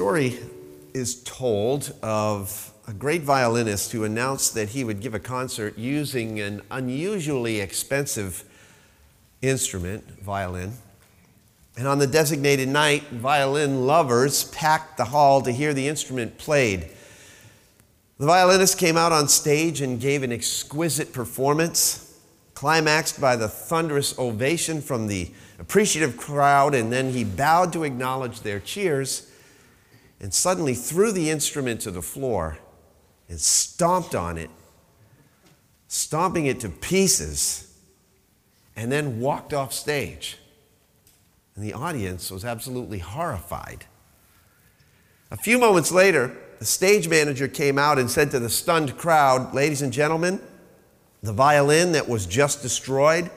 story is told of a great violinist who announced that he would give a concert using an unusually expensive instrument, violin. And on the designated night, violin lovers packed the hall to hear the instrument played. The violinist came out on stage and gave an exquisite performance, climaxed by the thunderous ovation from the appreciative crowd, and then he bowed to acknowledge their cheers and suddenly threw the instrument to the floor and stomped on it, stomping it to pieces, and then walked off stage. And the audience was absolutely horrified. A few moments later, the stage manager came out and said to the stunned crowd, Ladies and gentlemen, the violin that was just destroyed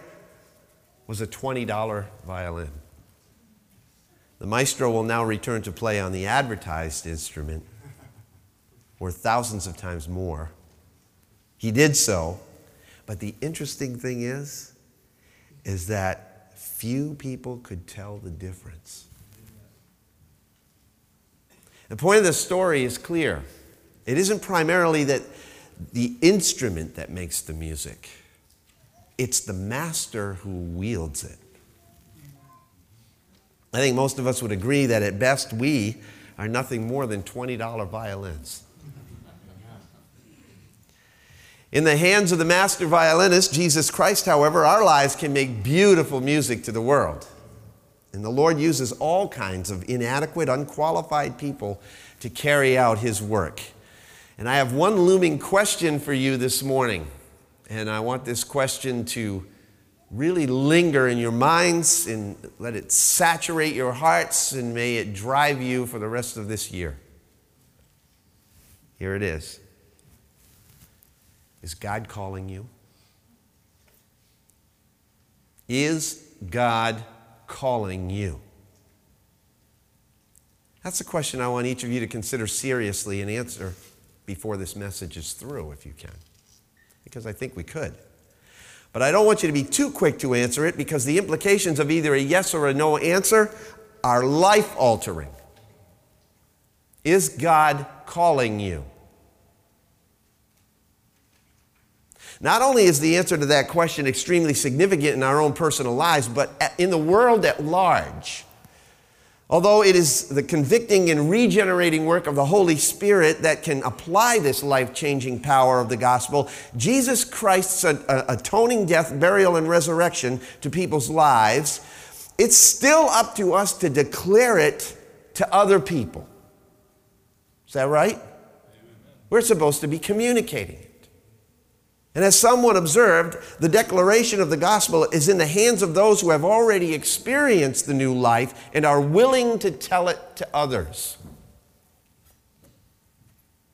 was a $20 violin. The maestro will now return to play on the advertised instrument, worth thousands of times more. He did so, but the interesting thing is, is that few people could tell the difference. The point of the story is clear. It isn't primarily that the instrument that makes the music. It's the master who wields it. I think most of us would agree that at best we are nothing more than $20 violins. In the hands of the master violinist, Jesus Christ, however, our lives can make beautiful music to the world. And the Lord uses all kinds of inadequate, unqualified people to carry out his work. And I have one looming question for you this morning. And I want this question to really linger in your minds and let it saturate your hearts and may it drive you for the rest of this year. Here it is Is God calling you? Is God calling you? That's a question I want each of you to consider seriously and answer before this message is through, if you can because I think we could. But I don't want you to be too quick to answer it because the implications of either a yes or a no answer are life altering. Is God calling you? Not only is the answer to that question extremely significant in our own personal lives, but in the world at large. Although it is the convicting and regenerating work of the Holy Spirit that can apply this life changing power of the gospel, Jesus Christ's atoning death, burial, and resurrection to people's lives, it's still up to us to declare it to other people. Is that right? We're supposed to be communicating. And as someone observed, the declaration of the gospel is in the hands of those who have already experienced the new life and are willing to tell it to others.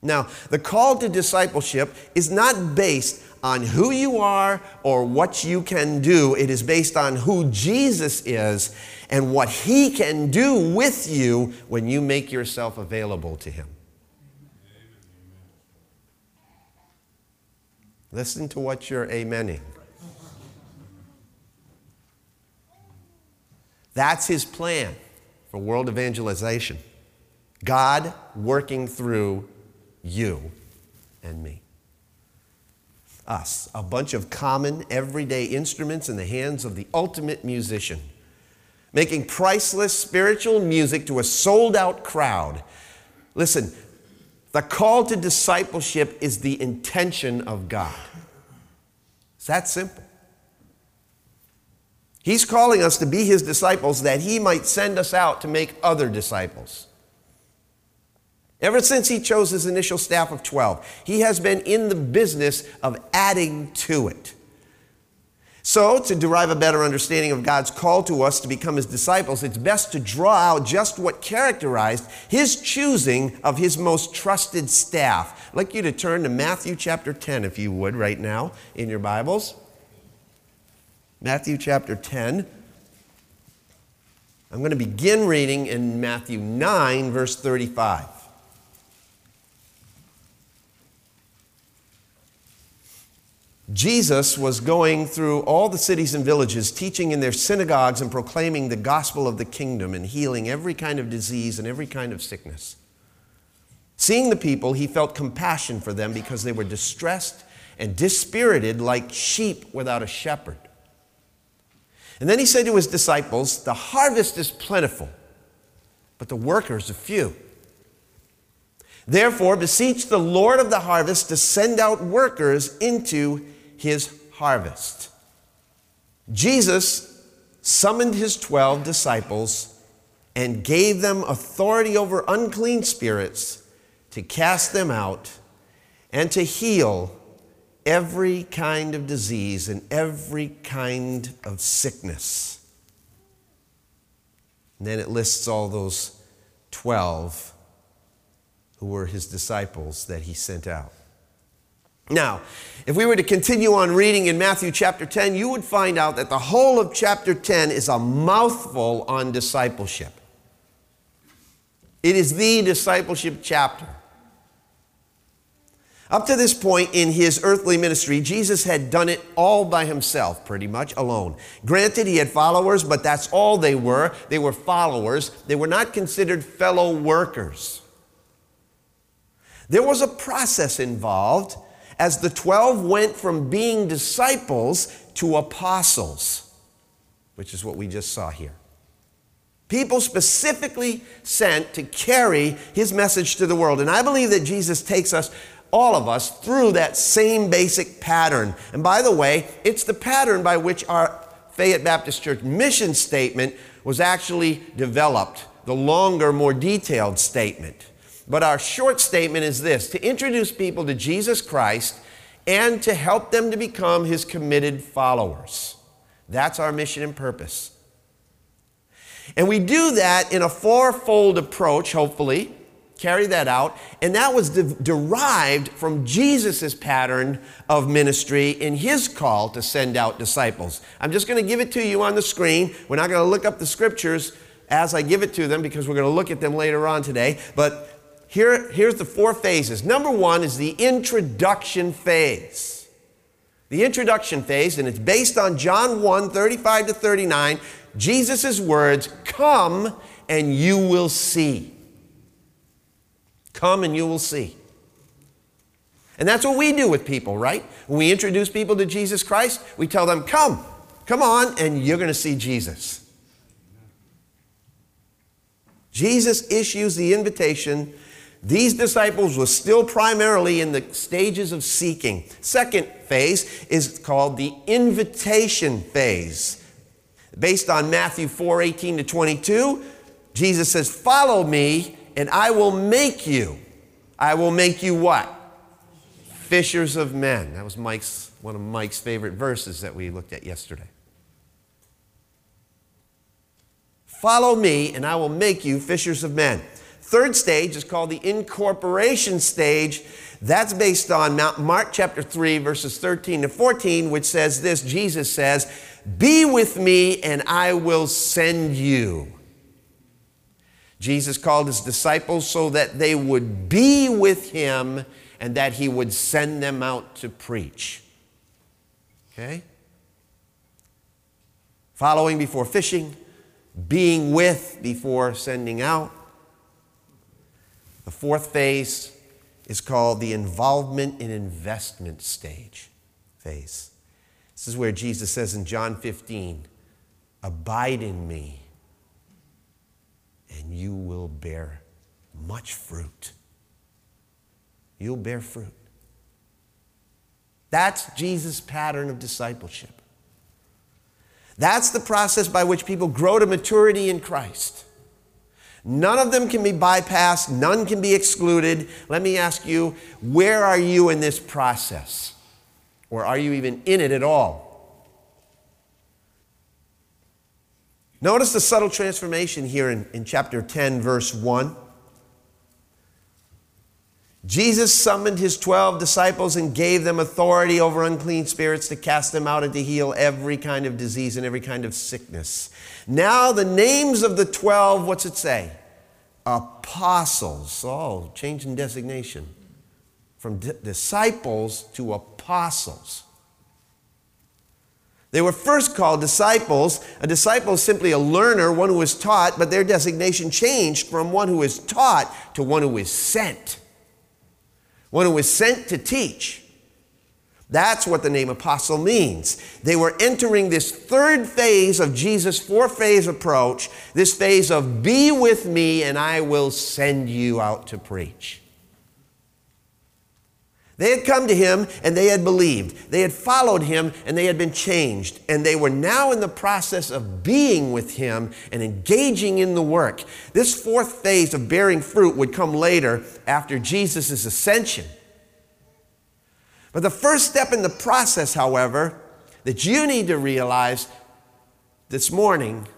Now, the call to discipleship is not based on who you are or what you can do. It is based on who Jesus is and what he can do with you when you make yourself available to him. Listen to what you're amening. That's his plan for world evangelization. God working through you and me. Us, a bunch of common, everyday instruments in the hands of the ultimate musician, making priceless spiritual music to a sold out crowd. Listen, the call to discipleship is the intention of God. It's that simple. He's calling us to be his disciples that he might send us out to make other disciples. Ever since he chose his initial staff of 12, he has been in the business of adding to it. So, to derive a better understanding of God's call to us to become His disciples, it's best to draw out just what characterized His choosing of His most trusted staff. I'd like you to turn to Matthew chapter 10, if you would, right now in your Bibles. Matthew chapter 10. I'm going to begin reading in Matthew 9, verse 35. Jesus was going through all the cities and villages, teaching in their synagogues and proclaiming the gospel of the kingdom and healing every kind of disease and every kind of sickness. Seeing the people, he felt compassion for them because they were distressed and dispirited like sheep without a shepherd. And then he said to his disciples, The harvest is plentiful, but the workers are few. Therefore, beseech the Lord of the harvest to send out workers into his harvest. Jesus summoned his 12 disciples and gave them authority over unclean spirits to cast them out and to heal every kind of disease and every kind of sickness. And then it lists all those 12 who were his disciples that he sent out. Now, if we were to continue on reading in Matthew chapter 10, you would find out that the whole of chapter 10 is a mouthful on discipleship. It is the discipleship chapter. Up to this point in his earthly ministry, Jesus had done it all by himself, pretty much alone. Granted, he had followers, but that's all they were. They were followers, they were not considered fellow workers. There was a process involved as the 12 went from being disciples to apostles, which is what we just saw here. People specifically sent to carry his message to the world. And I believe that Jesus takes us all of us through that same basic pattern. And by the way, it's the pattern by which our Fayette Baptist Church mission statement was actually developed, the longer, more detailed statement. But our short statement is this to introduce people to Jesus Christ and to help them to become his committed followers. That's our mission and purpose. And we do that in a fourfold approach, hopefully carry that out. And that was de- derived from Jesus' pattern of ministry in his call to send out disciples. I'm just going to give it to you on the screen. We're not going to look up the scriptures as I give it to them because we're going to look at them later on today. But here, here's the four phases. Number one is the introduction phase. The introduction phase, and it's based on John 1 35 to 39. Jesus' words, Come and you will see. Come and you will see. And that's what we do with people, right? When we introduce people to Jesus Christ, we tell them, Come, come on, and you're going to see Jesus. Jesus issues the invitation. These disciples were still primarily in the stages of seeking. Second phase is called the invitation phase. Based on Matthew 4 18 to 22, Jesus says, Follow me, and I will make you. I will make you what? Fishers of men. That was Mike's one of Mike's favorite verses that we looked at yesterday. Follow me, and I will make you fishers of men. Third stage is called the incorporation stage. That's based on Mark chapter 3, verses 13 to 14, which says this Jesus says, Be with me, and I will send you. Jesus called his disciples so that they would be with him and that he would send them out to preach. Okay? Following before fishing, being with before sending out. The fourth phase is called the involvement in investment stage phase. This is where Jesus says in John 15, Abide in me and you will bear much fruit. You'll bear fruit. That's Jesus' pattern of discipleship. That's the process by which people grow to maturity in Christ. None of them can be bypassed, none can be excluded. Let me ask you, where are you in this process? Or are you even in it at all? Notice the subtle transformation here in, in chapter 10, verse 1. Jesus summoned his 12 disciples and gave them authority over unclean spirits to cast them out and to heal every kind of disease and every kind of sickness. Now, the names of the 12, what's it say? Apostles. Oh, change in designation from disciples to apostles. They were first called disciples. A disciple is simply a learner, one who is taught, but their designation changed from one who is taught to one who is sent. One was sent to teach. That's what the name apostle means. They were entering this third phase of Jesus' four phase approach, this phase of be with me and I will send you out to preach. They had come to him and they had believed. They had followed him and they had been changed. And they were now in the process of being with him and engaging in the work. This fourth phase of bearing fruit would come later after Jesus' ascension. But the first step in the process, however, that you need to realize this morning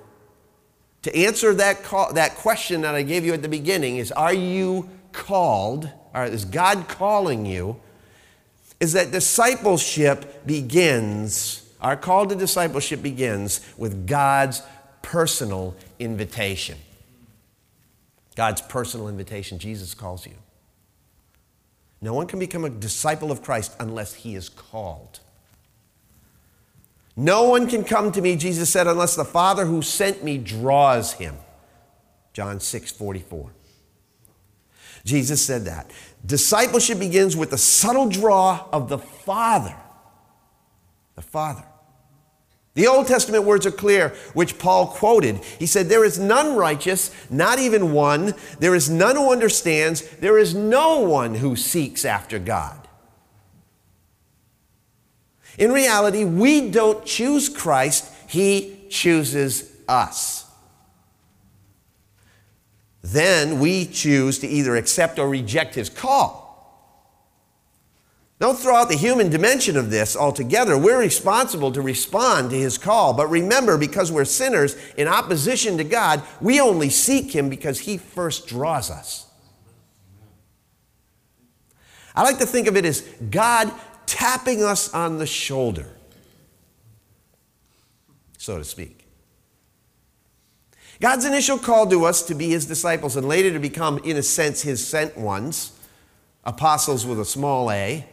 to answer that, call, that question that I gave you at the beginning is Are you called? Or is God calling you? Is that discipleship begins, our call to discipleship begins with God's personal invitation. God's personal invitation. Jesus calls you. No one can become a disciple of Christ unless he is called. No one can come to me, Jesus said, unless the Father who sent me draws him. John 6 44. Jesus said that. Discipleship begins with the subtle draw of the Father. The Father. The Old Testament words are clear, which Paul quoted. He said, There is none righteous, not even one. There is none who understands. There is no one who seeks after God. In reality, we don't choose Christ, He chooses us then we choose to either accept or reject his call. Don't throw out the human dimension of this altogether. We're responsible to respond to his call. But remember, because we're sinners in opposition to God, we only seek him because he first draws us. I like to think of it as God tapping us on the shoulder, so to speak. God's initial call to us to be his disciples and later to become, in a sense, his sent ones, apostles with a small a,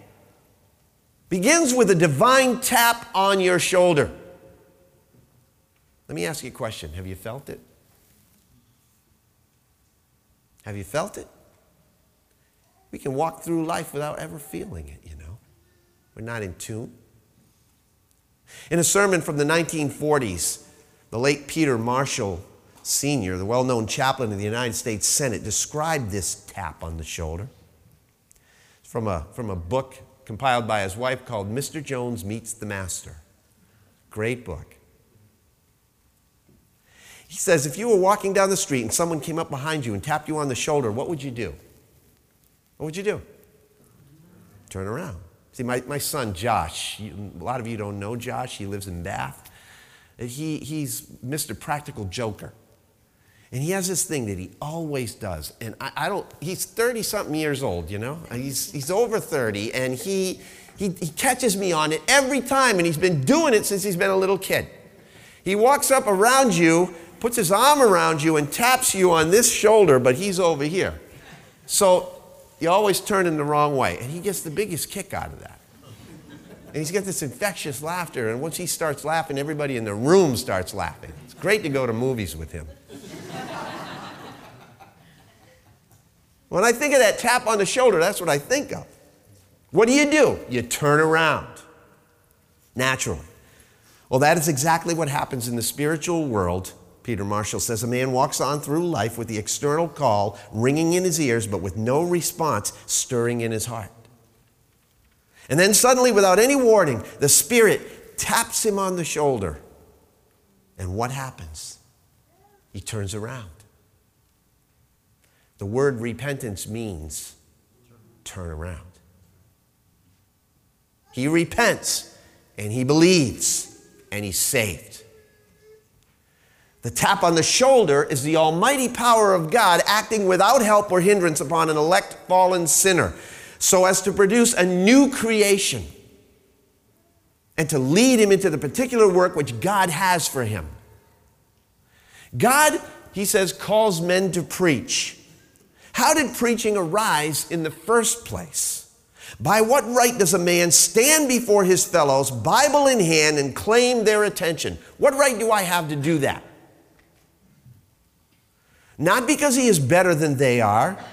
begins with a divine tap on your shoulder. Let me ask you a question Have you felt it? Have you felt it? We can walk through life without ever feeling it, you know. We're not in tune. In a sermon from the 1940s, the late Peter Marshall Sr., the well known chaplain of the United States Senate, described this tap on the shoulder from a, from a book compiled by his wife called Mr. Jones Meets the Master. Great book. He says if you were walking down the street and someone came up behind you and tapped you on the shoulder, what would you do? What would you do? Turn around. See, my, my son Josh, a lot of you don't know Josh, he lives in Bath. He, he's Mr. Practical Joker. And he has this thing that he always does. And I, I don't, he's 30 something years old, you know? He's, he's over 30, and he, he, he catches me on it every time, and he's been doing it since he's been a little kid. He walks up around you, puts his arm around you, and taps you on this shoulder, but he's over here. So you always turn in the wrong way. And he gets the biggest kick out of that. And he's got this infectious laughter, and once he starts laughing, everybody in the room starts laughing. It's great to go to movies with him. When I think of that tap on the shoulder, that's what I think of. What do you do? You turn around naturally. Well, that is exactly what happens in the spiritual world. Peter Marshall says a man walks on through life with the external call ringing in his ears, but with no response stirring in his heart. And then suddenly, without any warning, the Spirit taps him on the shoulder. And what happens? He turns around. The word repentance means turn around. He repents and he believes and he's saved. The tap on the shoulder is the almighty power of God acting without help or hindrance upon an elect fallen sinner so as to produce a new creation and to lead him into the particular work which God has for him. God, he says, calls men to preach. How did preaching arise in the first place? By what right does a man stand before his fellows, Bible in hand, and claim their attention? What right do I have to do that? Not because he is better than they are,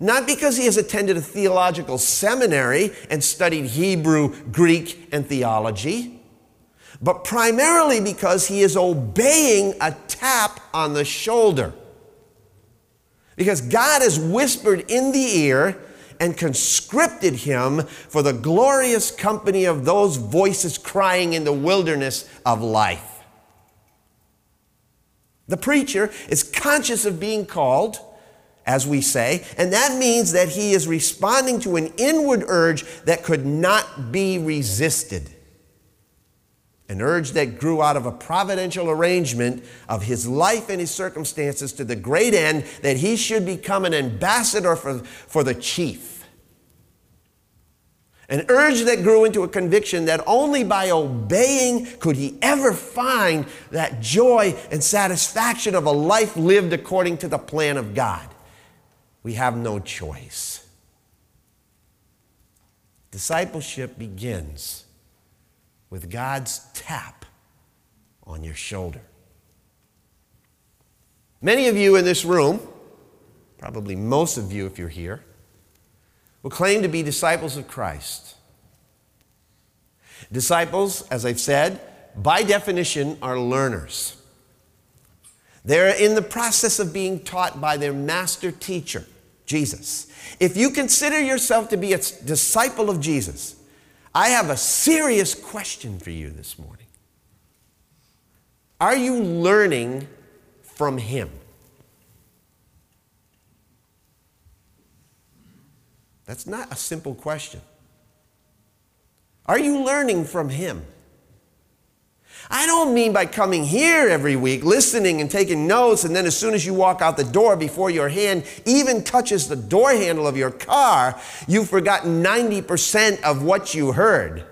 not because he has attended a theological seminary and studied Hebrew, Greek, and theology, but primarily because he is obeying a tap on the shoulder. Because God has whispered in the ear and conscripted him for the glorious company of those voices crying in the wilderness of life. The preacher is conscious of being called, as we say, and that means that he is responding to an inward urge that could not be resisted. An urge that grew out of a providential arrangement of his life and his circumstances to the great end that he should become an ambassador for, for the chief. An urge that grew into a conviction that only by obeying could he ever find that joy and satisfaction of a life lived according to the plan of God. We have no choice. Discipleship begins with God's tap on your shoulder. Many of you in this room, probably most of you if you're here, will claim to be disciples of Christ. Disciples, as I've said, by definition, are learners. They're in the process of being taught by their master teacher, Jesus. If you consider yourself to be a disciple of Jesus, I have a serious question for you this morning. Are you learning from Him? That's not a simple question. Are you learning from Him? I don't mean by coming here every week, listening and taking notes, and then as soon as you walk out the door, before your hand even touches the door handle of your car, you've forgotten 90% of what you heard.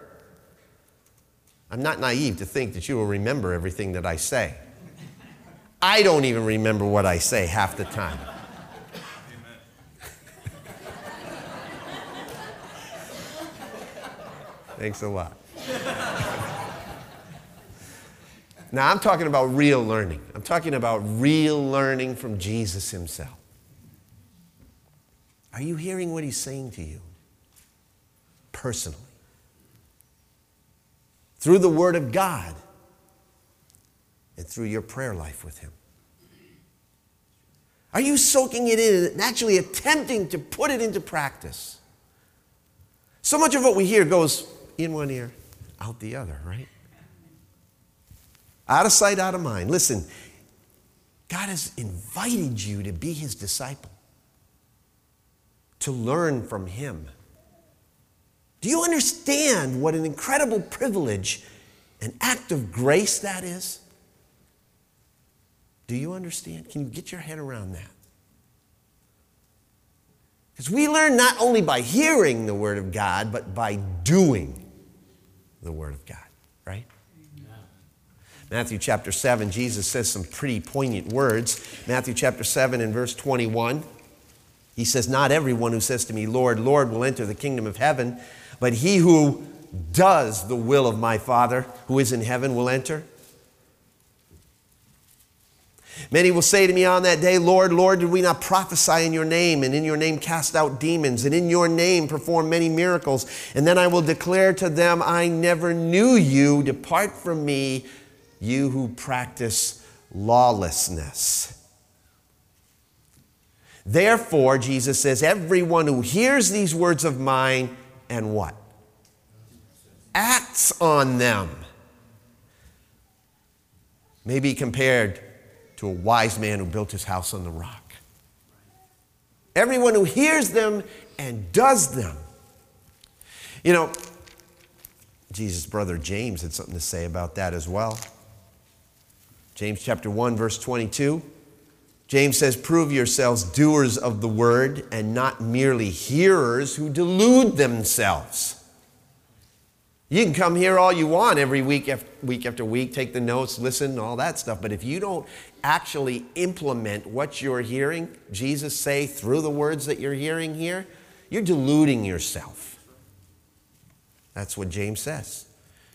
I'm not naive to think that you will remember everything that I say. I don't even remember what I say half the time. Thanks a lot. now, I'm talking about real learning. I'm talking about real learning from Jesus himself. Are you hearing what he's saying to you personally? Through the Word of God and through your prayer life with Him. Are you soaking it in and actually attempting to put it into practice? So much of what we hear goes in one ear, out the other, right? Out of sight, out of mind. Listen, God has invited you to be his disciple, to learn from him. Do you understand what an incredible privilege, an act of grace that is? Do you understand? Can you get your head around that? Because we learn not only by hearing the Word of God, but by doing the Word of God? Matthew chapter 7, Jesus says some pretty poignant words. Matthew chapter 7 and verse 21, he says, Not everyone who says to me, Lord, Lord, will enter the kingdom of heaven, but he who does the will of my Father who is in heaven will enter. Many will say to me on that day, Lord, Lord, did we not prophesy in your name, and in your name cast out demons, and in your name perform many miracles? And then I will declare to them, I never knew you. Depart from me, you who practice lawlessness. Therefore, Jesus says, everyone who hears these words of mine and what? Acts on them may be compared to a wise man who built his house on the rock. Everyone who hears them and does them. You know, Jesus' brother James had something to say about that as well. James chapter 1 verse 22. James says, "Prove yourselves doers of the word and not merely hearers who delude themselves." You can come here all you want every week after week after week, take the notes, listen, all that stuff. But if you don't actually implement what you're hearing Jesus say through the words that you're hearing here, you're deluding yourself. That's what James says.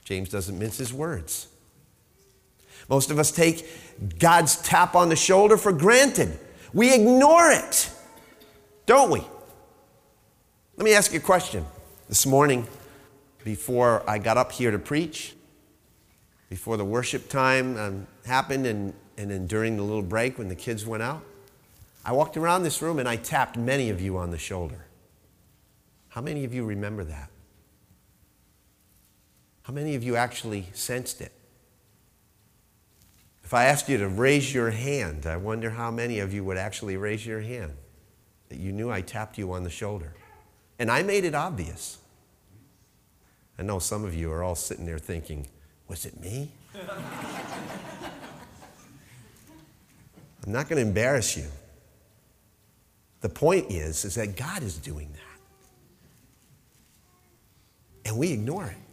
James doesn't mince his words. Most of us take God's tap on the shoulder for granted. We ignore it, don't we? Let me ask you a question. This morning, before I got up here to preach, before the worship time um, happened, and, and then during the little break when the kids went out, I walked around this room and I tapped many of you on the shoulder. How many of you remember that? How many of you actually sensed it? If I asked you to raise your hand, I wonder how many of you would actually raise your hand that you knew I tapped you on the shoulder. And I made it obvious. I know some of you are all sitting there thinking, was it me? I'm not going to embarrass you. The point is, is that God is doing that. And we ignore it.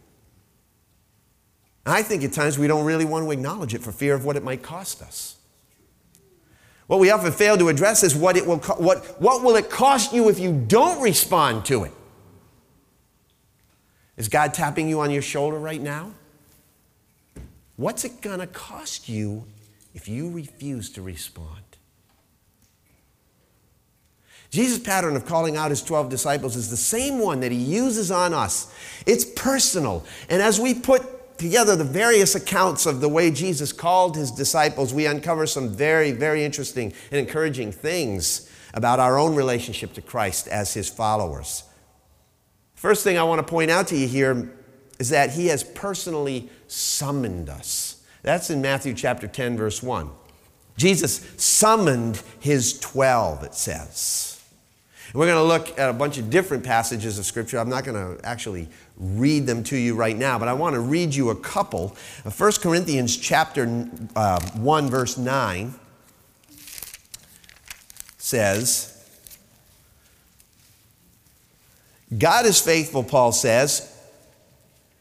I think at times we don't really want to acknowledge it for fear of what it might cost us. What we often fail to address is what, it will co- what, what will it cost you if you don't respond to it? Is God tapping you on your shoulder right now? What's it going to cost you if you refuse to respond? Jesus' pattern of calling out his 12 disciples is the same one that he uses on us. It's personal. And as we put together the various accounts of the way Jesus called his disciples, we uncover some very, very interesting and encouraging things about our own relationship to Christ as his followers. First thing I want to point out to you here is that he has personally summoned us. That's in Matthew chapter 10, verse 1. Jesus summoned his 12, it says. And we're going to look at a bunch of different passages of Scripture. I'm not going to actually read them to you right now, but I want to read you a couple. 1 Corinthians chapter uh, 1, verse 9 says, God is faithful, Paul says,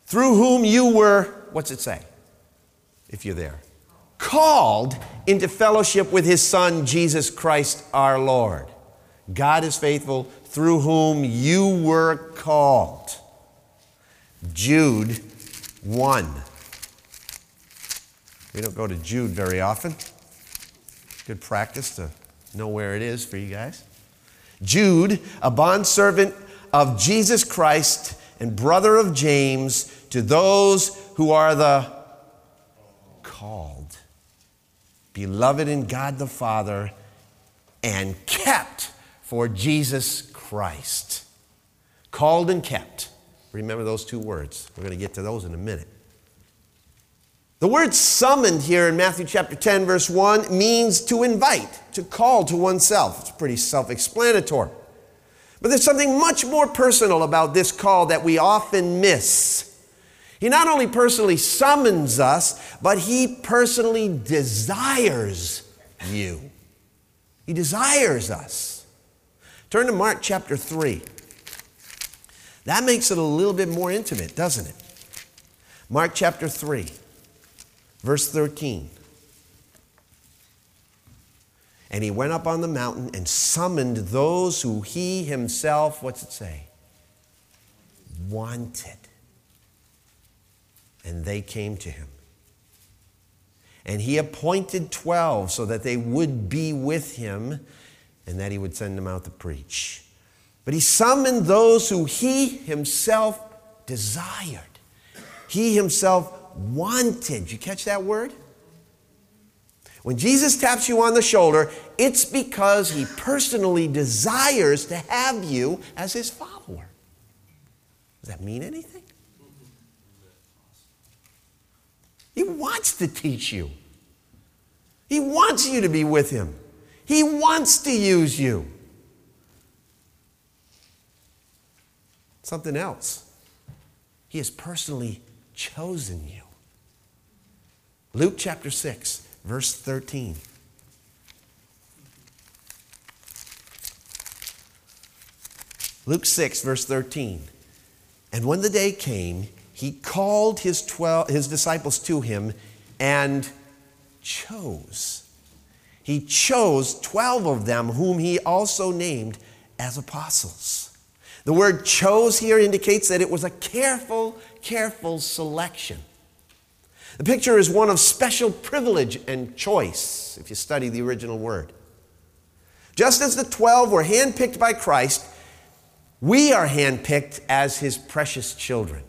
through whom you were, what's it say? If you're there, called into fellowship with his Son, Jesus Christ our Lord. God is faithful, through whom you were called. Jude 1. We don't go to Jude very often. Good practice to know where it is for you guys. Jude, a bondservant of Jesus Christ and brother of James, to those who are the called, beloved in God the Father, and kept for Jesus Christ. Called and kept. Remember those two words. We're going to get to those in a minute. The word summoned here in Matthew chapter 10, verse 1 means to invite, to call to oneself. It's pretty self explanatory. But there's something much more personal about this call that we often miss. He not only personally summons us, but he personally desires you. He desires us. Turn to Mark chapter 3. That makes it a little bit more intimate, doesn't it? Mark chapter 3, verse 13. And he went up on the mountain and summoned those who he himself, what's it say? Wanted. And they came to him. And he appointed 12 so that they would be with him and that he would send them out to preach. But he summoned those who he himself desired. He himself wanted. You catch that word? When Jesus taps you on the shoulder, it's because he personally desires to have you as his follower. Does that mean anything? He wants to teach you. He wants you to be with him. He wants to use you. Something else. He has personally chosen you. Luke chapter 6, verse 13. Luke 6, verse 13. And when the day came, he called his, 12, his disciples to him and chose he chose 12 of them, whom he also named as apostles. The word chose here indicates that it was a careful, careful selection. The picture is one of special privilege and choice, if you study the original word. Just as the 12 were handpicked by Christ, we are handpicked as his precious children.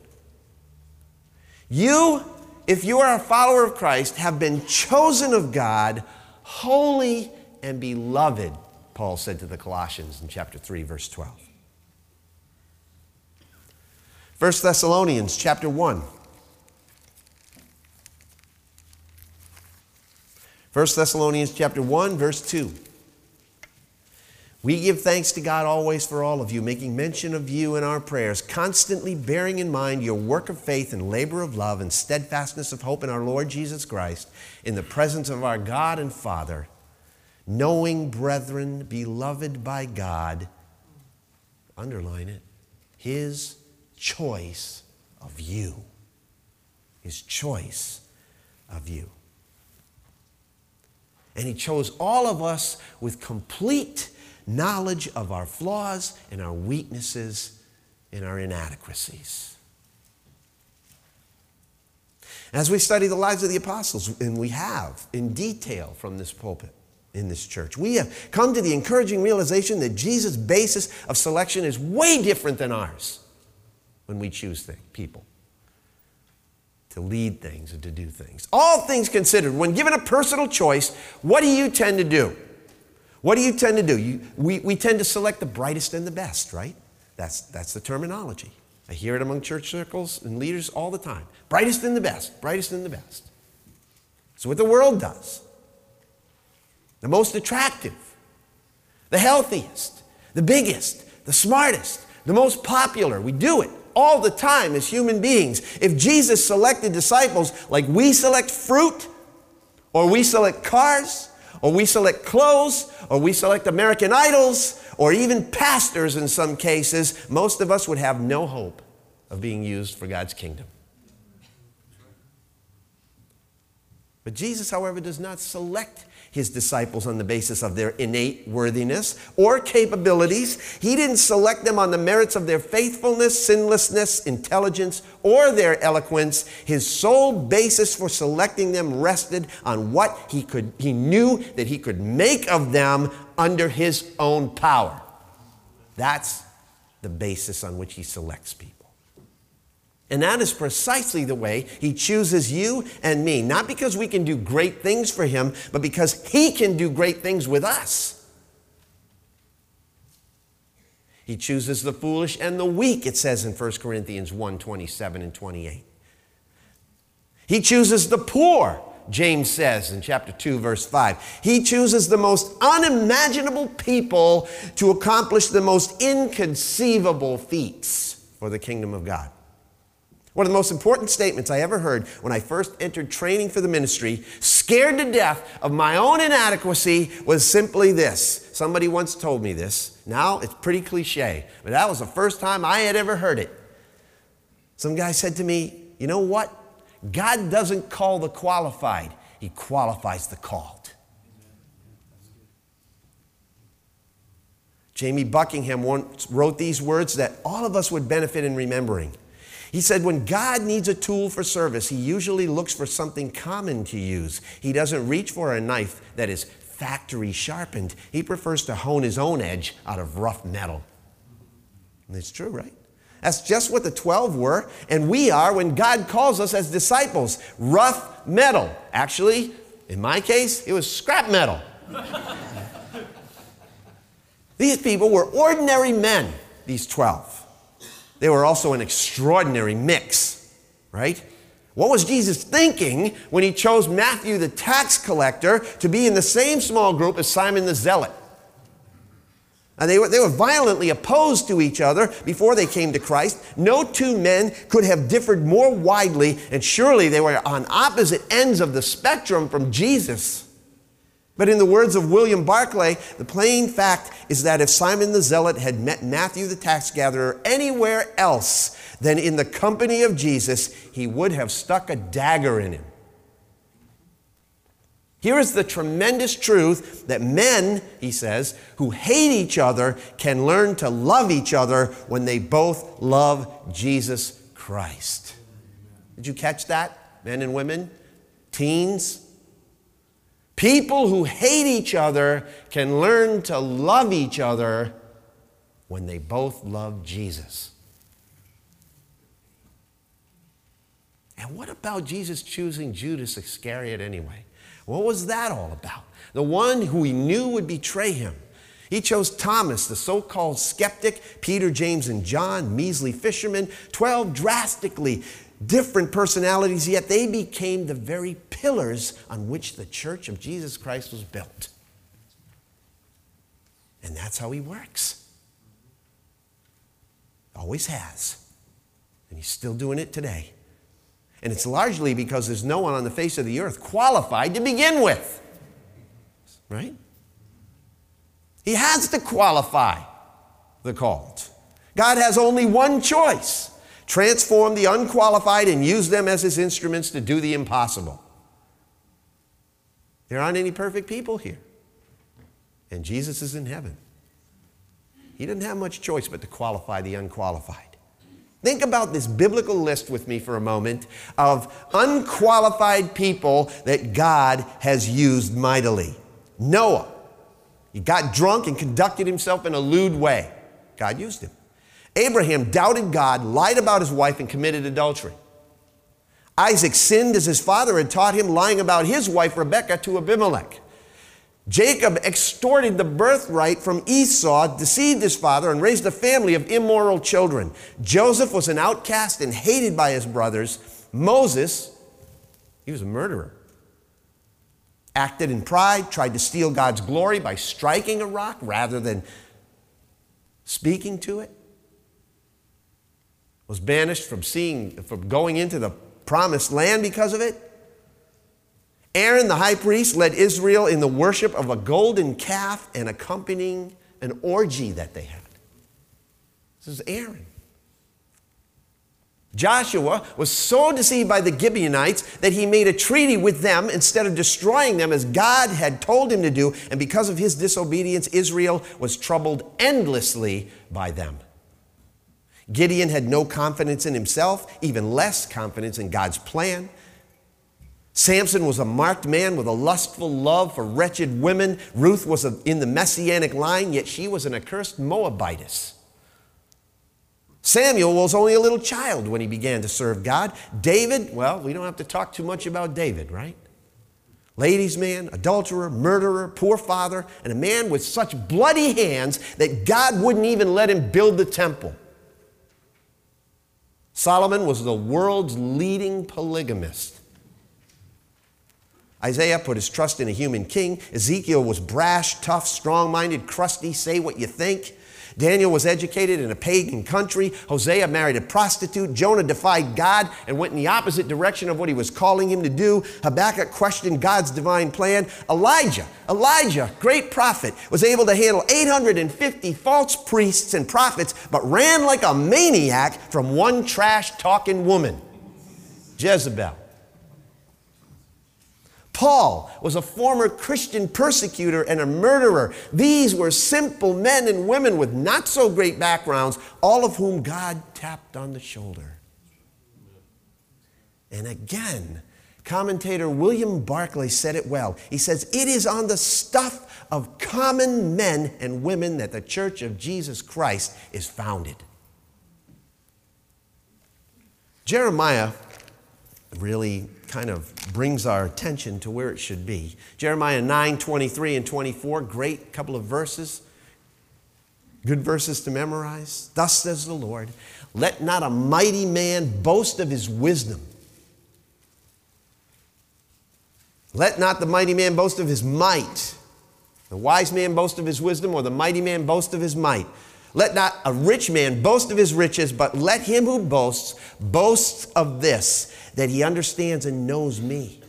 You, if you are a follower of Christ, have been chosen of God, holy and beloved, Paul said to the Colossians in chapter 3, verse 12. 1 Thessalonians chapter 1. 1 Thessalonians chapter 1 verse 2. We give thanks to God always for all of you, making mention of you in our prayers, constantly bearing in mind your work of faith and labor of love and steadfastness of hope in our Lord Jesus Christ, in the presence of our God and Father, knowing, brethren, beloved by God, underline it, His choice of you. His choice of you. And He chose all of us with complete knowledge of our flaws and our weaknesses and our inadequacies. As we study the lives of the apostles, and we have in detail from this pulpit in this church, we have come to the encouraging realization that Jesus' basis of selection is way different than ours when we choose things, people to lead things and to do things. All things considered, when given a personal choice, what do you tend to do? What do you tend to do? You, we, we tend to select the brightest and the best, right? That's, that's the terminology. I hear it among church circles and leaders all the time. Brightest and the best, brightest and the best. That's what the world does. The most attractive, the healthiest, the biggest, the smartest, the most popular. We do it all the time as human beings. If Jesus selected disciples like we select fruit, or we select cars, or we select clothes, or we select American idols, or even pastors in some cases, most of us would have no hope of being used for God's kingdom. But Jesus, however, does not select his disciples on the basis of their innate worthiness or capabilities. He didn't select them on the merits of their faithfulness, sinlessness, intelligence, or their eloquence. His sole basis for selecting them rested on what he could he knew that he could make of them under his own power. That's the basis on which he selects people. And that is precisely the way He chooses you and me. Not because we can do great things for Him, but because He can do great things with us. He chooses the foolish and the weak, it says in 1 Corinthians 1 27 and 28. He chooses the poor, James says in chapter 2, verse 5. He chooses the most unimaginable people to accomplish the most inconceivable feats for the kingdom of God. One of the most important statements I ever heard when I first entered training for the ministry, scared to death of my own inadequacy, was simply this. Somebody once told me this. Now it's pretty cliche, but that was the first time I had ever heard it. Some guy said to me, You know what? God doesn't call the qualified, He qualifies the called. Jamie Buckingham once wrote these words that all of us would benefit in remembering. He said, when God needs a tool for service, he usually looks for something common to use. He doesn't reach for a knife that is factory sharpened. He prefers to hone his own edge out of rough metal. And it's true, right? That's just what the 12 were, and we are when God calls us as disciples. Rough metal. Actually, in my case, it was scrap metal. these people were ordinary men, these 12 they were also an extraordinary mix, right? What was Jesus thinking when he chose Matthew the tax collector to be in the same small group as Simon the zealot? And they were, they were violently opposed to each other before they came to Christ. No two men could have differed more widely, and surely they were on opposite ends of the spectrum from Jesus. But in the words of William Barclay, the plain fact is that if Simon the Zealot had met Matthew the tax gatherer anywhere else than in the company of Jesus, he would have stuck a dagger in him. Here is the tremendous truth that men, he says, who hate each other can learn to love each other when they both love Jesus Christ. Did you catch that, men and women? Teens? People who hate each other can learn to love each other when they both love Jesus. And what about Jesus choosing Judas Iscariot anyway? What was that all about? The one who he knew would betray him. He chose Thomas, the so called skeptic, Peter, James, and John, measly fishermen, 12 drastically different personalities, yet they became the very pillars on which the church of Jesus Christ was built. And that's how he works. Always has. And he's still doing it today. And it's largely because there's no one on the face of the earth qualified to begin with. Right? He has to qualify the called. God has only one choice transform the unqualified and use them as his instruments to do the impossible. There aren't any perfect people here. And Jesus is in heaven. He didn't have much choice but to qualify the unqualified. Think about this biblical list with me for a moment of unqualified people that God has used mightily. Noah, he got drunk and conducted himself in a lewd way. God used him. Abraham doubted God, lied about his wife, and committed adultery. Isaac sinned as his father had taught him, lying about his wife Rebekah to Abimelech. Jacob extorted the birthright from Esau, deceived his father, and raised a family of immoral children. Joseph was an outcast and hated by his brothers. Moses, he was a murderer. Acted in pride, tried to steal God's glory by striking a rock rather than speaking to it. Was banished from seeing, from going into the promised land because of it. Aaron, the high priest, led Israel in the worship of a golden calf and accompanying an orgy that they had. This is Aaron. Joshua was so deceived by the Gibeonites that he made a treaty with them instead of destroying them as God had told him to do. And because of his disobedience, Israel was troubled endlessly by them. Gideon had no confidence in himself, even less confidence in God's plan. Samson was a marked man with a lustful love for wretched women. Ruth was in the messianic line, yet she was an accursed Moabitess. Samuel was only a little child when he began to serve God. David, well, we don't have to talk too much about David, right? Ladies' man, adulterer, murderer, poor father, and a man with such bloody hands that God wouldn't even let him build the temple. Solomon was the world's leading polygamist. Isaiah put his trust in a human king. Ezekiel was brash, tough, strong minded, crusty, say what you think. Daniel was educated in a pagan country. Hosea married a prostitute. Jonah defied God and went in the opposite direction of what he was calling him to do. Habakkuk questioned God's divine plan. Elijah, Elijah, great prophet, was able to handle 850 false priests and prophets, but ran like a maniac from one trash talking woman, Jezebel. Paul was a former Christian persecutor and a murderer. These were simple men and women with not so great backgrounds, all of whom God tapped on the shoulder. And again, commentator William Barclay said it well. He says, It is on the stuff of common men and women that the church of Jesus Christ is founded. Jeremiah really kind of brings our attention to where it should be. Jeremiah 9 23 and 24, great couple of verses. Good verses to memorize. Thus says the Lord, let not a mighty man boast of his wisdom. Let not the mighty man boast of his might. The wise man boast of his wisdom, or the mighty man boast of his might. Let not a rich man boast of his riches, but let him who boasts boast of this, that he understands and knows me.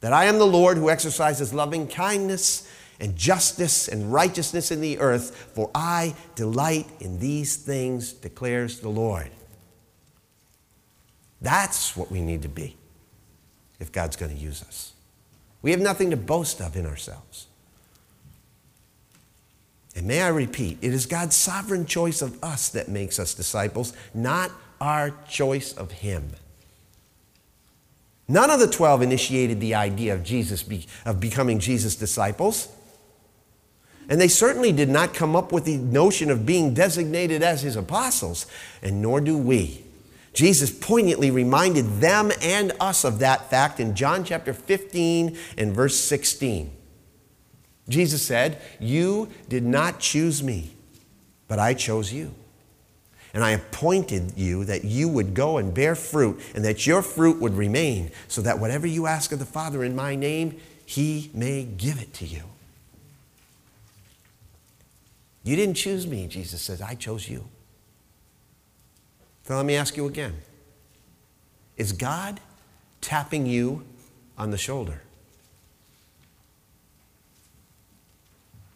That I am the Lord who exercises loving kindness and justice and righteousness in the earth, for I delight in these things, declares the Lord. That's what we need to be if God's going to use us. We have nothing to boast of in ourselves. And may I repeat, it is God's sovereign choice of us that makes us disciples, not our choice of Him. None of the 12 initiated the idea of Jesus be, of becoming Jesus' disciples. And they certainly did not come up with the notion of being designated as his apostles, and nor do we. Jesus poignantly reminded them and us of that fact in John chapter 15 and verse 16. Jesus said, You did not choose me, but I chose you. And I appointed you that you would go and bear fruit, and that your fruit would remain, so that whatever you ask of the Father in my name, he may give it to you. You didn't choose me, Jesus says, I chose you. So let me ask you again Is God tapping you on the shoulder?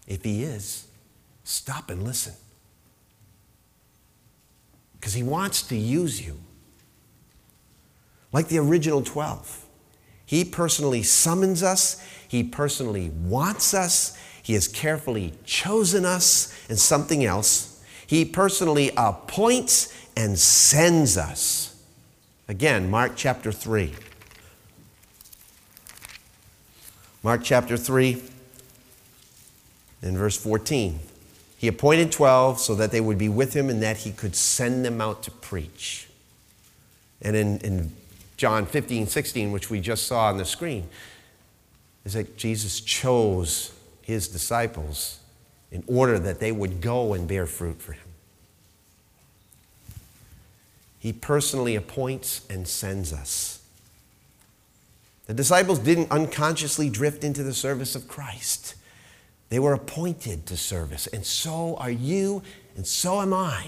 If He is, stop and listen. Because He wants to use you. Like the original 12. He personally summons us, He personally wants us, he has carefully chosen us and something else. He personally appoints and sends us. Again, Mark chapter 3. Mark chapter 3 in verse 14. He appointed 12 so that they would be with him and that he could send them out to preach. And in, in John 15, 16, which we just saw on the screen, is that Jesus chose his disciples in order that they would go and bear fruit for him. He personally appoints and sends us. The disciples didn't unconsciously drift into the service of Christ. They were appointed to service, and so are you, and so am I.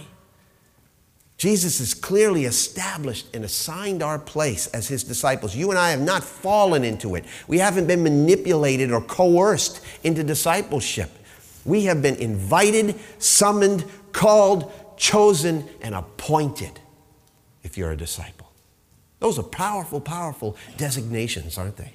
Jesus has clearly established and assigned our place as his disciples. You and I have not fallen into it. We haven't been manipulated or coerced into discipleship. We have been invited, summoned, called, chosen, and appointed if you're a disciple. Those are powerful, powerful designations, aren't they?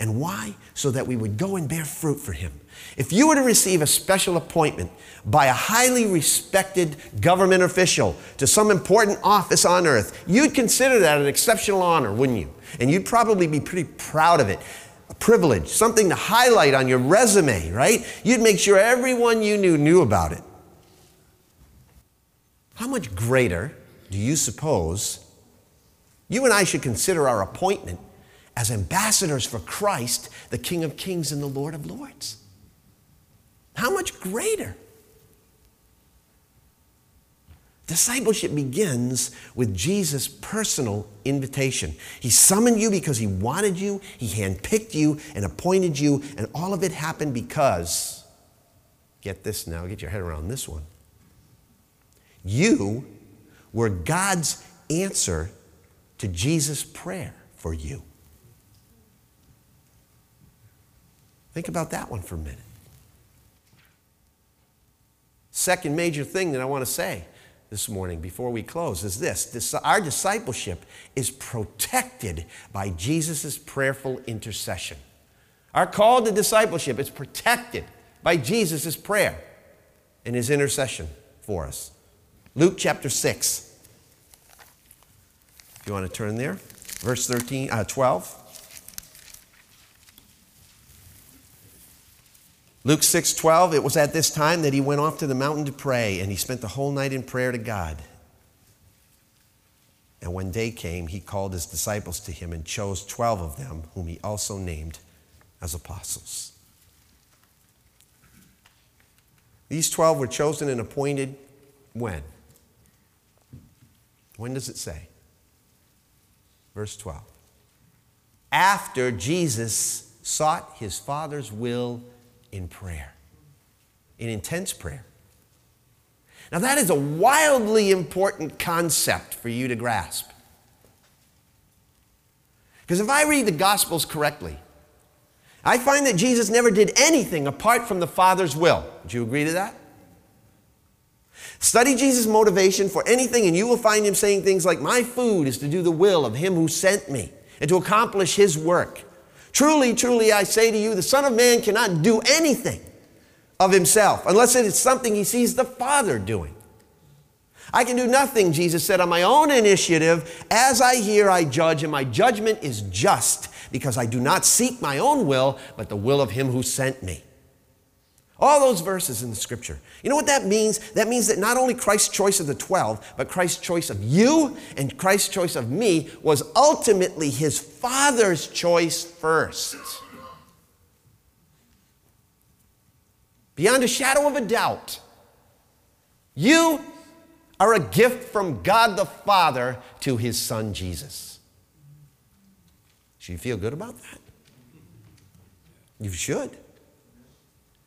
And why? So that we would go and bear fruit for Him. If you were to receive a special appointment by a highly respected government official to some important office on earth, you'd consider that an exceptional honor, wouldn't you? And you'd probably be pretty proud of it. A privilege, something to highlight on your resume, right? You'd make sure everyone you knew knew about it. How much greater do you suppose you and I should consider our appointment as ambassadors for Christ, the King of Kings and the Lord of Lords. How much greater? Discipleship begins with Jesus' personal invitation. He summoned you because he wanted you, he handpicked you and appointed you, and all of it happened because, get this now, get your head around this one. You were God's answer to Jesus' prayer for you. Think about that one for a minute. Second major thing that I want to say this morning before we close is this our discipleship is protected by Jesus' prayerful intercession. Our call to discipleship is protected by Jesus' prayer and his intercession for us. Luke chapter 6. If you want to turn there, verse 13, uh, 12. Luke 6:12 it was at this time that he went off to the mountain to pray and he spent the whole night in prayer to God. And when day came he called his disciples to him and chose 12 of them whom he also named as apostles. These 12 were chosen and appointed when? When does it say? Verse 12. After Jesus sought his Father's will in prayer, in intense prayer. Now, that is a wildly important concept for you to grasp. Because if I read the Gospels correctly, I find that Jesus never did anything apart from the Father's will. Would you agree to that? Study Jesus' motivation for anything, and you will find him saying things like, My food is to do the will of him who sent me. and to accomplish his work. Truly, truly, I say to you, the Son of Man cannot do anything of himself unless it is something he sees the Father doing. I can do nothing, Jesus said, on my own initiative. As I hear, I judge, and my judgment is just because I do not seek my own will, but the will of him who sent me. All those verses in the scripture. You know what that means? That means that not only Christ's choice of the 12, but Christ's choice of you and Christ's choice of me was ultimately his Father's choice first. Beyond a shadow of a doubt, you are a gift from God the Father to his Son Jesus. Should you feel good about that? You should.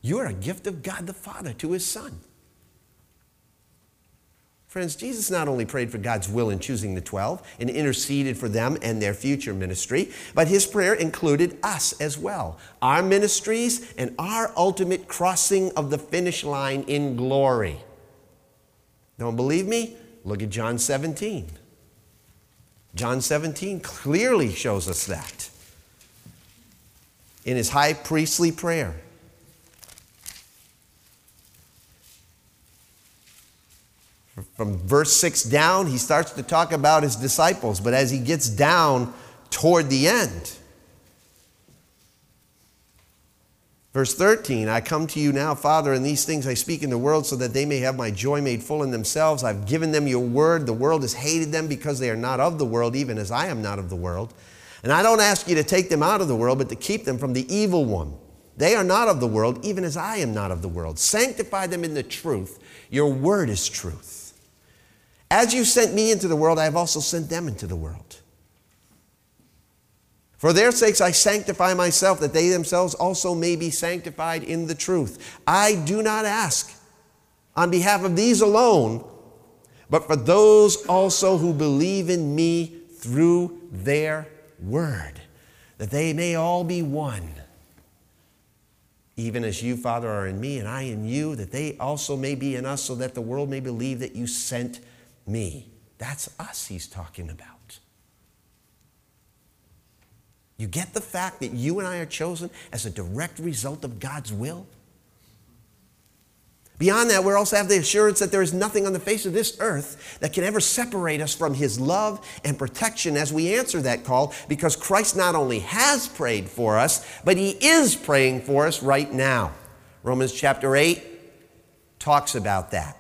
You are a gift of God the Father to his Son. Friends, Jesus not only prayed for God's will in choosing the 12 and interceded for them and their future ministry, but his prayer included us as well, our ministries and our ultimate crossing of the finish line in glory. Don't believe me? Look at John 17. John 17 clearly shows us that. In his high priestly prayer, From verse 6 down, he starts to talk about his disciples, but as he gets down toward the end, Verse 13, I come to you now, Father, and these things I speak in the world so that they may have my joy made full in themselves. I've given them your word. The world has hated them because they are not of the world, even as I am not of the world. And I don't ask you to take them out of the world, but to keep them from the evil one. They are not of the world, even as I am not of the world. Sanctify them in the truth. Your word is truth. As you sent me into the world, I have also sent them into the world. For their sakes I sanctify myself, that they themselves also may be sanctified in the truth. I do not ask on behalf of these alone, but for those also who believe in me through their word, that they may all be one. Even as you, Father, are in me and I in you, that they also may be in us, so that the world may believe that you sent me. That's us he's talking about. You get the fact that you and I are chosen as a direct result of God's will? Beyond that, we also have the assurance that there is nothing on the face of this earth that can ever separate us from His love and protection as we answer that call, because Christ not only has prayed for us, but He is praying for us right now. Romans chapter 8 talks about that.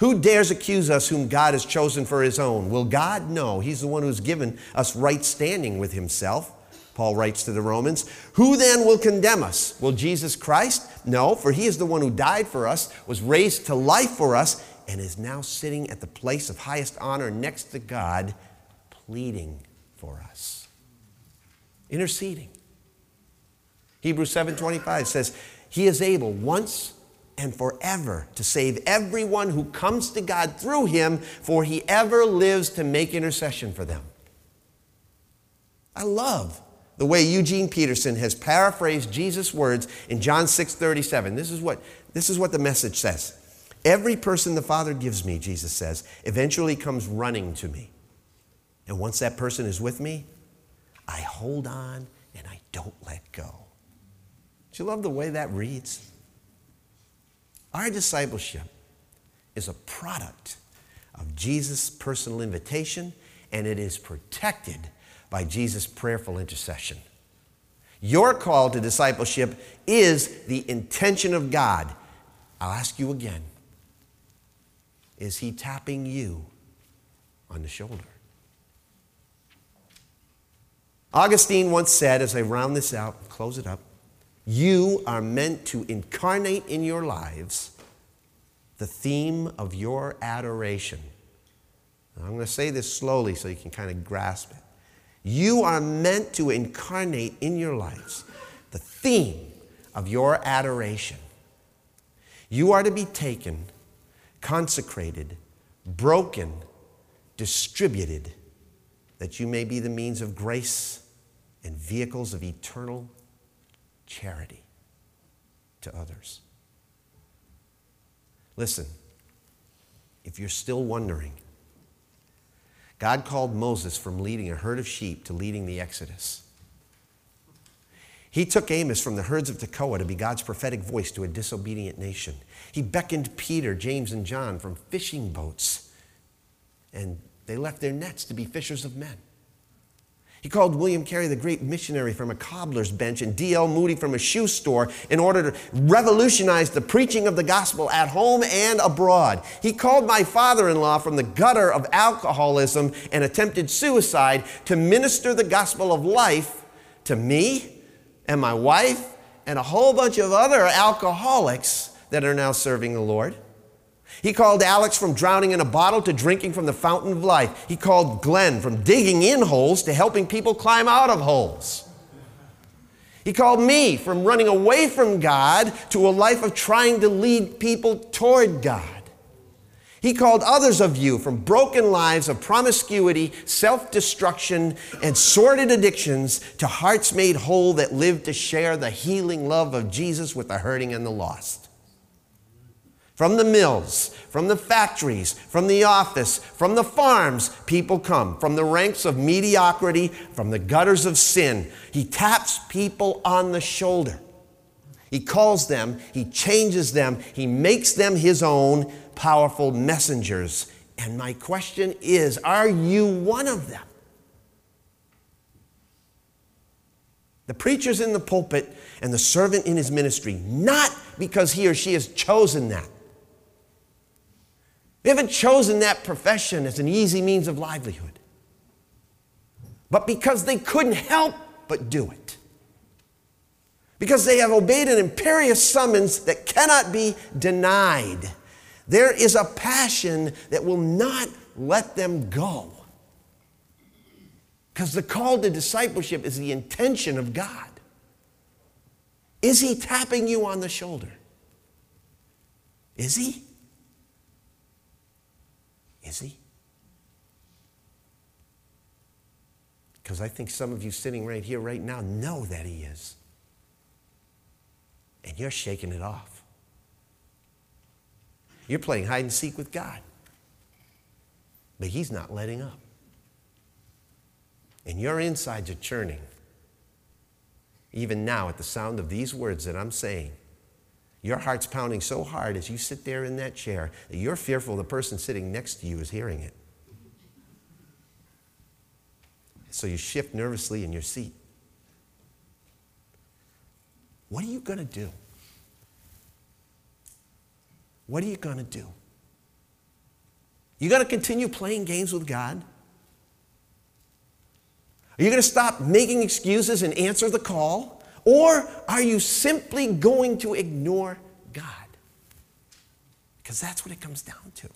Who dares accuse us whom God has chosen for his own? Will God? No. He's the one who's given us right standing with himself. Paul writes to the Romans. Who then will condemn us? Will Jesus Christ? No, for he is the one who died for us, was raised to life for us, and is now sitting at the place of highest honor next to God, pleading for us. Interceding. Hebrews 7:25 says, "He is able once and forever to save everyone who comes to God through him, for he ever lives to make intercession for them. I love the way Eugene Peterson has paraphrased Jesus' words in John 6 37. This is what, this is what the message says. Every person the Father gives me, Jesus says, eventually comes running to me. And once that person is with me, I hold on and I don't let go. Do you love the way that reads? Our discipleship is a product of Jesus' personal invitation, and it is protected by Jesus' prayerful intercession. Your call to discipleship is the intention of God. I'll ask you again is He tapping you on the shoulder? Augustine once said, as I round this out, close it up, you are meant to incarnate in your lives the theme of your adoration. I'm going to say this slowly so you can kind of grasp it. You are meant to incarnate in your lives the theme of your adoration. You are to be taken, consecrated, broken, distributed, that you may be the means of grace and vehicles of eternal charity to others. Listen, if you're still wondering, God called Moses from leading a herd of sheep to leading the Exodus. He took Amos from the herds of Tekoa to be God's prophetic voice to a disobedient nation. He beckoned Peter, James, and John from fishing boats, and they left their nets to be fishers of men. He called William Carey the great missionary from a cobbler's bench and D.L. Moody from a shoe store in order to revolutionize the preaching of the gospel at home and abroad. He called my father in law from the gutter of alcoholism and attempted suicide to minister the gospel of life to me and my wife and a whole bunch of other alcoholics that are now serving the Lord. He called Alex from drowning in a bottle to drinking from the fountain of life. He called Glenn from digging in holes to helping people climb out of holes. He called me from running away from God to a life of trying to lead people toward God. He called others of you from broken lives of promiscuity, self destruction, and sordid addictions to hearts made whole that live to share the healing love of Jesus with the hurting and the lost from the mills, from the factories, from the office, from the farms, people come. From the ranks of mediocrity, from the gutters of sin. He taps people on the shoulder. He calls them, he changes them, he makes them his own powerful messengers. And my question is are you one of them? The preacher's in the pulpit and the servant in his ministry, not because he or she has chosen that they haven't chosen that profession as an easy means of livelihood, but because they couldn't help but do it. Because they have obeyed an imperious summons that cannot be denied. There is a passion that will not let them go. Because the call to discipleship is the intention of God. Is He tapping you on the shoulder? Is He? Is he? Because I think some of you sitting right here, right now, know that he is. And you're shaking it off. You're playing hide and seek with God. But he's not letting up. And your insides are churning. Even now, at the sound of these words that I'm saying, your heart's pounding so hard as you sit there in that chair that you're fearful the person sitting next to you is hearing it. So you shift nervously in your seat. What are you going to do? What are you going to do? You going to continue playing games with God? Are you going to stop making excuses and answer the call? Or are you simply going to ignore God? Because that's what it comes down to.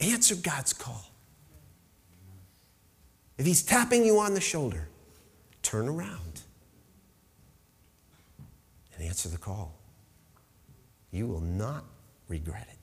Answer God's call. If He's tapping you on the shoulder, turn around and answer the call. You will not regret it.